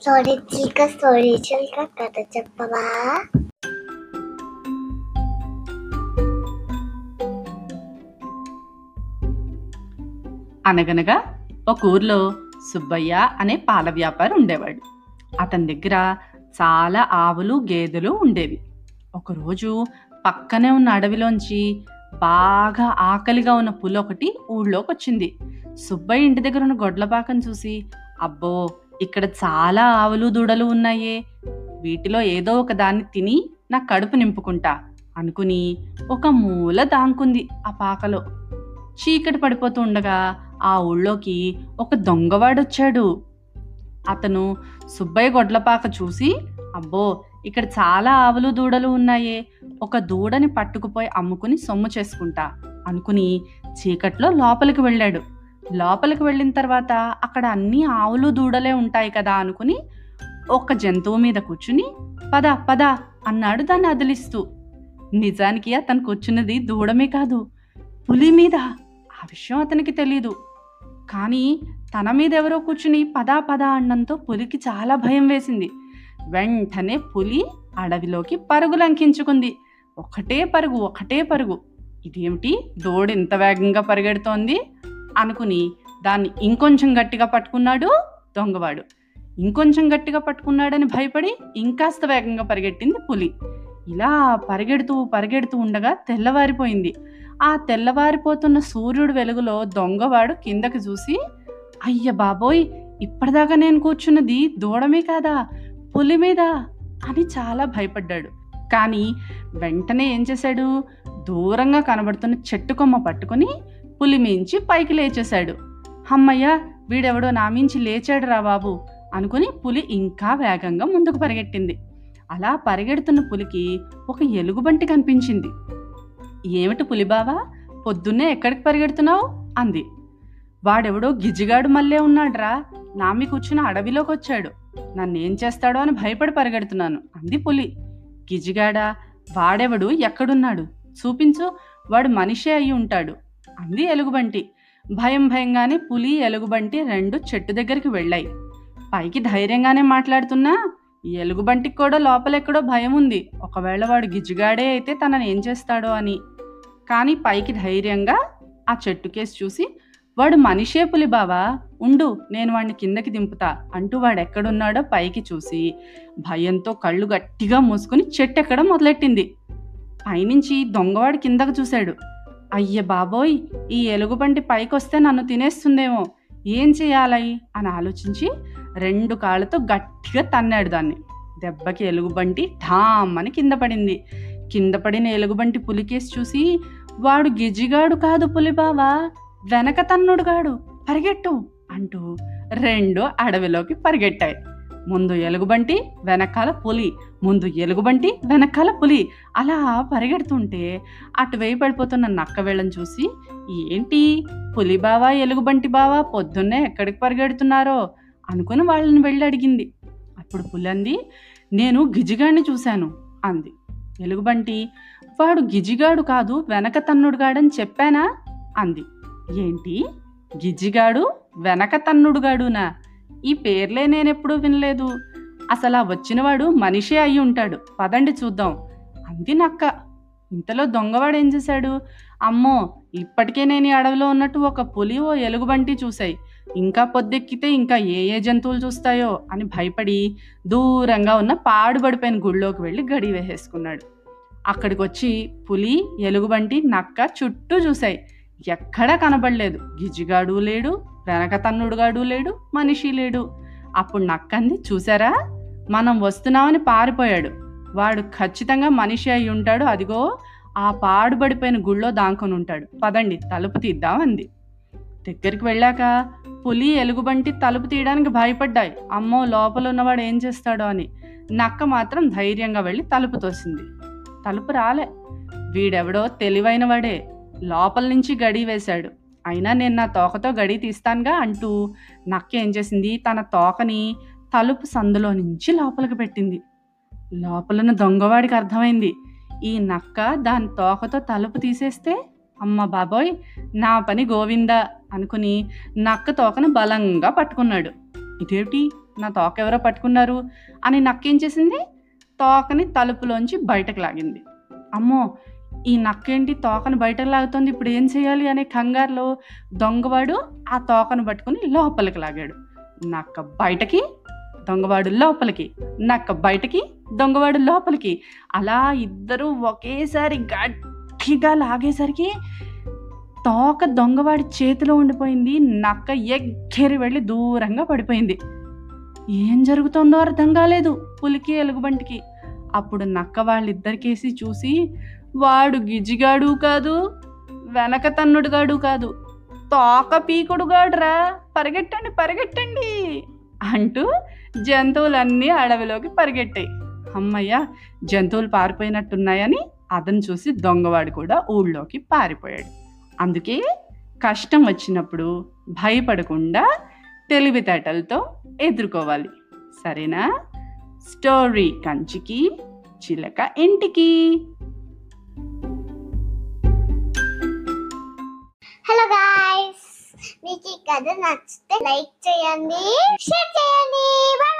Story చీక story చీక కథ చెప్పవా? అనగనగా ఒక ఊర్లో సుబ్బయ్య అనే పాల వ్యాపారి ఉండేవాడు. అతని దగ్గర చాలా ఆవులు గేదెలు ఉండేవి. ఒకరోజు పక్కనే ఉన్న అడవిలోంచి బాగా ఆకలిగా ఉన్న పులి ఒకటి ఊళ్ళోకి వచ్చింది సుబ్బయ్య ఇంటి దగ్గర ఉన్న గొడ్లపాకం చూసి అబ్బో ఇక్కడ చాలా ఆవులు దూడలు ఉన్నాయే. వీటిలో ఏదో ఒక దాన్ని తిని నా కడుపు నింపుకుంటా అనుకుని ఒక మూల దాంకుంది ఆ పాకలో. చీకటి పడిపోతూ ఉండగా ఆ ఊళ్ళోకి ఒక దొంగవాడొచ్చాడు. అతను సుబ్బయ్య గొడ్లపాక చూసి అబ్బో ఇక్కడ చాలా ఆవులు దూడలు ఉన్నాయే. ఒక దూడని పట్టుకుపోయి అమ్ముకుని సొమ్ము చేసుకుంటా అనుకుని చీకట్లో లోపలికి వెళ్ళాడు. లోపలికి వెళ్ళిన తర్వాత అక్కడ అన్ని ఆవులు దూడలే ఉంటాయి కదా అనుకుని ఒక జంతువు మీద కూర్చుని పద పద అన్నాడు దాన్ని అదిలిస్తూ. నిజానికి అతను కూర్చున్నది దూడమే కాదు పులి మీద. ఆ విషయం అతనికి తెలీదు. కానీ తన మీద ఎవరో కూర్చుని పదా పదా అన్నంతో పులికి చాలా భయం వేసింది. వెంటనే పులి అడవిలోకి పరుగు లంకించుకుంది. ఒకటే పరుగు ఒకటే పరుగు. ఇదేమిటి? దూడ ఇంత వేగంగా పరిగెడుతోంది. అనుకుని దాన్ని ఇంకొంచెం గట్టిగా పట్టుకున్నాడు దొంగవాడు. ఇంకొంచెం గట్టిగా పట్టుకున్నాడని భయపడి ఇంకాస్త వేగంగా పరిగెట్టింది పులి. ఇలా పరిగెడుతూ పరిగెడుతూ ఉండగా తెల్లవారిపోయింది. ఆ తెల్లవారిపోతున్న సూర్యుడు వెలుగులో దొంగవాడు కిందకి చూసి అయ్య బాబోయ్ ఇప్పటిదాకా నేను కూర్చున్నది దూడమే కాదా? పులి మీద? అని చాలా భయపడ్డాడు. కానీ వెంటనే ఏం చేశాడు? దూరంగా కనబడుతున్న చెట్టు కొమ్మ పట్టుకొని పులిమించి పైకి లేచేశాడు. అమ్మయ్య వీడెవడో నామించి లేచాడు రా బాబు అనుకుని పులి ఇంకా వేగంగా ముందుకు పరిగెట్టింది. అలా పరిగెడుతున్న పులికి ఒక ఎలుగుబంటి కనిపించింది. ఏమిటి పులిబావా పొద్దున్నే ఎక్కడికి పరిగెడుతున్నావు? అంది. వాడెవడో గిజిగాడు మళ్ళీ ఉన్నాడ్రా నామి కూర్చుని అడవిలోకి వచ్చాడు నన్నేం చేస్తాడో అని భయపడి పరిగెడుతున్నాను అంది పులి. గిజిగాడా వాడెవడు ఎక్కడున్నాడు? చూపించు వాడు మనిషే అయి ఉంటాడు. అంది ఎలుగుబంటి. భయం భయంగానే పులి ఎలుగుబంటి రెండు చెట్టు దగ్గరికి వెళ్ళాయి. పైకి ధైర్యంగానే మాట్లాడుతున్నా ఈ ఎలుగుబంటికి కూడా లోపలెక్కడో భయం ఉంది. ఒకవేళ వాడు గిజ్జిగాడే అయితే తనని ఏం చేస్తాడో అని. కానీ పైకి ధైర్యంగా ఆ చెట్టు కేసు చూసి వాడు మనిషే పులి బావా ఉండు నేను వాడిని కిందకి దింపుతా అంటూ వాడు ఎక్కడున్నాడో పైకి చూసి భయంతో కళ్ళు గట్టిగా మూసుకుని చెట్టు ఎక్కడం మొదలెట్టింది. పైనుంచి దొంగవాడు కిందకు చూశాడు. అయ్య బాబోయ్ ఈ ఎలుగుబంటి పైకొస్తే నన్ను తినేస్తుందేమో. ఏం చేయాలి? అని ఆలోచించి రెండు కాళ్ళతో గట్టిగా తన్నాడు దాన్ని. దెబ్బకి ఎలుగుబంటి ఠామ్ అని కింద పడింది. కింద పడిన ఎలుగుబంటి పులికేసి చూసి వాడు గిజిగాడు కాదు పులిబావా వెనక తన్నుడుగాడు పరిగెట్టు అంటూ రెండు అడవిలోకి పరిగెట్టాయి. ముందు ఎలుగుబంటి వెనకాల పులి. ముందు ఎలుగుబంటి వెనకాల పులి. అలా పరిగెడుతుంటే అటువైపు పడిపోతున్న నక్క వెళ్ళని చూసి ఏంటి? పులి బావా ఎలుగుబంటి బావా పొద్దున్నే ఎక్కడికి పరిగెడుతున్నారో? అనుకుని వాళ్ళని వెళ్ళి అడిగింది. అప్పుడు పులి అంది నేను గిజిగాడిని చూశాను అంది. ఎలుగుబంటి వాడు గిజిగాడు కాదు వెనక తన్నుడుగాడని చెప్పానా? అంది. ఏంటి? గిజిగాడు వెనక తన్నుడుగాడునా? ఈ పేర్లే నేనెప్పుడూ వినలేదు. అసలు ఆ వచ్చినవాడు మనిషే అయి ఉంటాడు. పదండి చూద్దాం. అంది నక్క ఇంతలో దొంగవాడు ఏం చేశాడు? అమ్మో ఇప్పటికే నేను ఈ అడవిలో ఉన్నట్టు ఒక పులి ఓ ఎలుగుబంటి చూశాయి. ఇంకా పొద్దెక్కితే ఇంకా ఏ ఏ జంతువులు చూస్తాయో అని భయపడి దూరంగా ఉన్న పాడుబడిపోయిన గుళ్ళోకి వెళ్ళి గడి వేసేసుకున్నాడు. అక్కడికి వచ్చి పులి ఎలుగుబంటి నక్క చుట్టూ చూశాయి. ఎక్కడా కనబడలేదు. గిజిగాడు లేడు. వెనక తన్నుడుగాడు లేడు మనిషి లేడు. అప్పుడు నక్కంది చూసారా మనం వస్తున్నామని పారిపోయాడు. వాడు ఖచ్చితంగా మనిషి అయి ఉంటాడు. అదిగో ఆ పాడుబడిపోయిన గుళ్ళో దాంకొని ఉంటాడు. పదండి తలుపు తీద్దాం అంది. దగ్గరికి వెళ్ళాక పులి ఎలుగుబంటి తలుపు తీయడానికి భయపడ్డాయి. అమ్మో లోపల ఉన్నవాడు ఏం చేస్తాడో అని. నక్క మాత్రం ధైర్యంగా వెళ్ళి తలుపు తోసింది. తలుపు రాలే. వీడెవడో తెలివైన వాడే. లోపల నుంచి గడి వేశాడు. అయినా నేను నా తోకతో గడి తీస్తానుగా అంటూ నక్క ఏం చేసింది? తన తోకని తలుపు సందులో నుంచి లోపలికి పెట్టింది. లోపలన్న దొంగవాడికి అర్థమైంది. ఈ నక్క దాని తోకతో తలుపు తీసేస్తే అమ్మ బాబోయ్ నా పని గోవిందా అనుకుని నక్క తోకను బలంగా పట్టుకున్నాడు. ఇదేమిటి? నా తోక ఎవరో పట్టుకున్నారు? అని నక్క ఏం చేసింది? తోకని తలుపులోంచి బయటకు లాగింది. అమ్మో ఈ నక్కేంటి? తోకను బయటకు లాగుతుంది. ఇప్పుడు ఏం చేయాలి అనే కంగారులో దొంగవాడు ఆ తోకను పట్టుకుని లోపలికి లాగాడు. నక్క బయటకి దొంగవాడు లోపలికి. నక్క బయటకి దొంగవాడు లోపలికి. అలా ఇద్దరు ఒకేసారి గట్టిగా లాగేసరికి తోక దొంగవాడి చేతిలో ఉండిపోయింది. నక్క ఎగ్గేరి వెళ్ళి దూరంగా పడిపోయింది. ఏం జరుగుతుందో అర్థం కాలేదు పులికి ఎలుగుబంటికి. అప్పుడు నక్క వాళ్ళిద్దరికేసి చూసి వాడు గిజిగాడు కాదు వెనక తన్నుడుగాడు కాదు. తోక పీకుడుగాడురా పరిగెట్టండి పరిగెట్టండి అంటూ జంతువులన్నీ అడవిలోకి పరిగెట్టాయి. అమ్మయ్య జంతువులు పారిపోయినట్టున్నాయని అతను చూసి దొంగవాడు కూడా ఊళ్ళోకి పారిపోయాడు. అందుకే కష్టం వచ్చినప్పుడు భయపడకుండా తెలివితేటలతో ఎదుర్కోవాలి. సరేనా? స్టోరీ కంచికి చిలక ఇంటికి. మీకు ఈ కథ నచ్చితే లైక్ చేయండి షేర్ చేయండి. బాయ్